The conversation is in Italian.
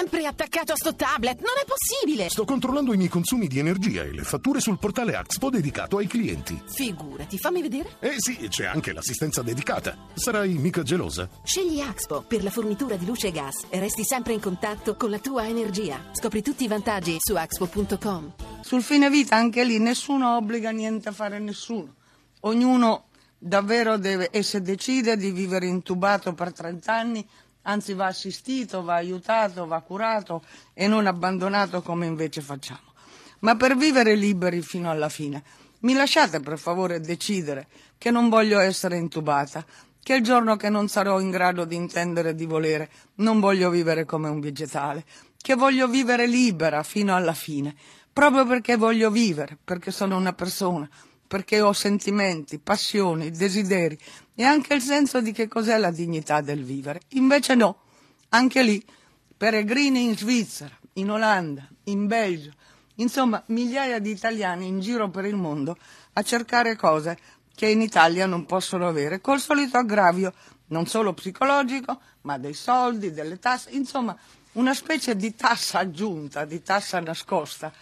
sempre attaccato a sto tablet, non è possibile! Sto controllando i miei consumi di energia e le fatture sul portale Axpo dedicato ai clienti. Figurati, fammi vedere. Eh sì, c'è anche l'assistenza dedicata. Sarai mica gelosa? Scegli Axpo per la fornitura di luce e gas e resti sempre in contatto con la tua energia. Scopri tutti i vantaggi su axpo.com. Sul fine vita anche lì nessuno obbliga niente a fare nessuno. Ognuno davvero deve, e se decide di vivere intubato per 30 anni, anzi va assistito, va aiutato, va curato e non abbandonato come invece facciamo. Ma per vivere liberi fino alla fine, mi lasciate per favore decidere che non voglio essere intubata, che il giorno che non sarò in grado di intendere e di volere, non voglio vivere come un vegetale, che voglio vivere libera fino alla fine, proprio perché voglio vivere, perché sono una persona, perché ho sentimenti, passioni, desideri e anche il senso di che cos'è la dignità del vivere. Invece no, anche lì, peregrini in Svizzera, in Olanda, in Belgio, insomma migliaia di italiani in giro per il mondo a cercare cose che in Italia non possono avere, col solito aggravio non solo psicologico, ma dei soldi, delle tasse, insomma una specie di tassa aggiunta, di tassa nascosta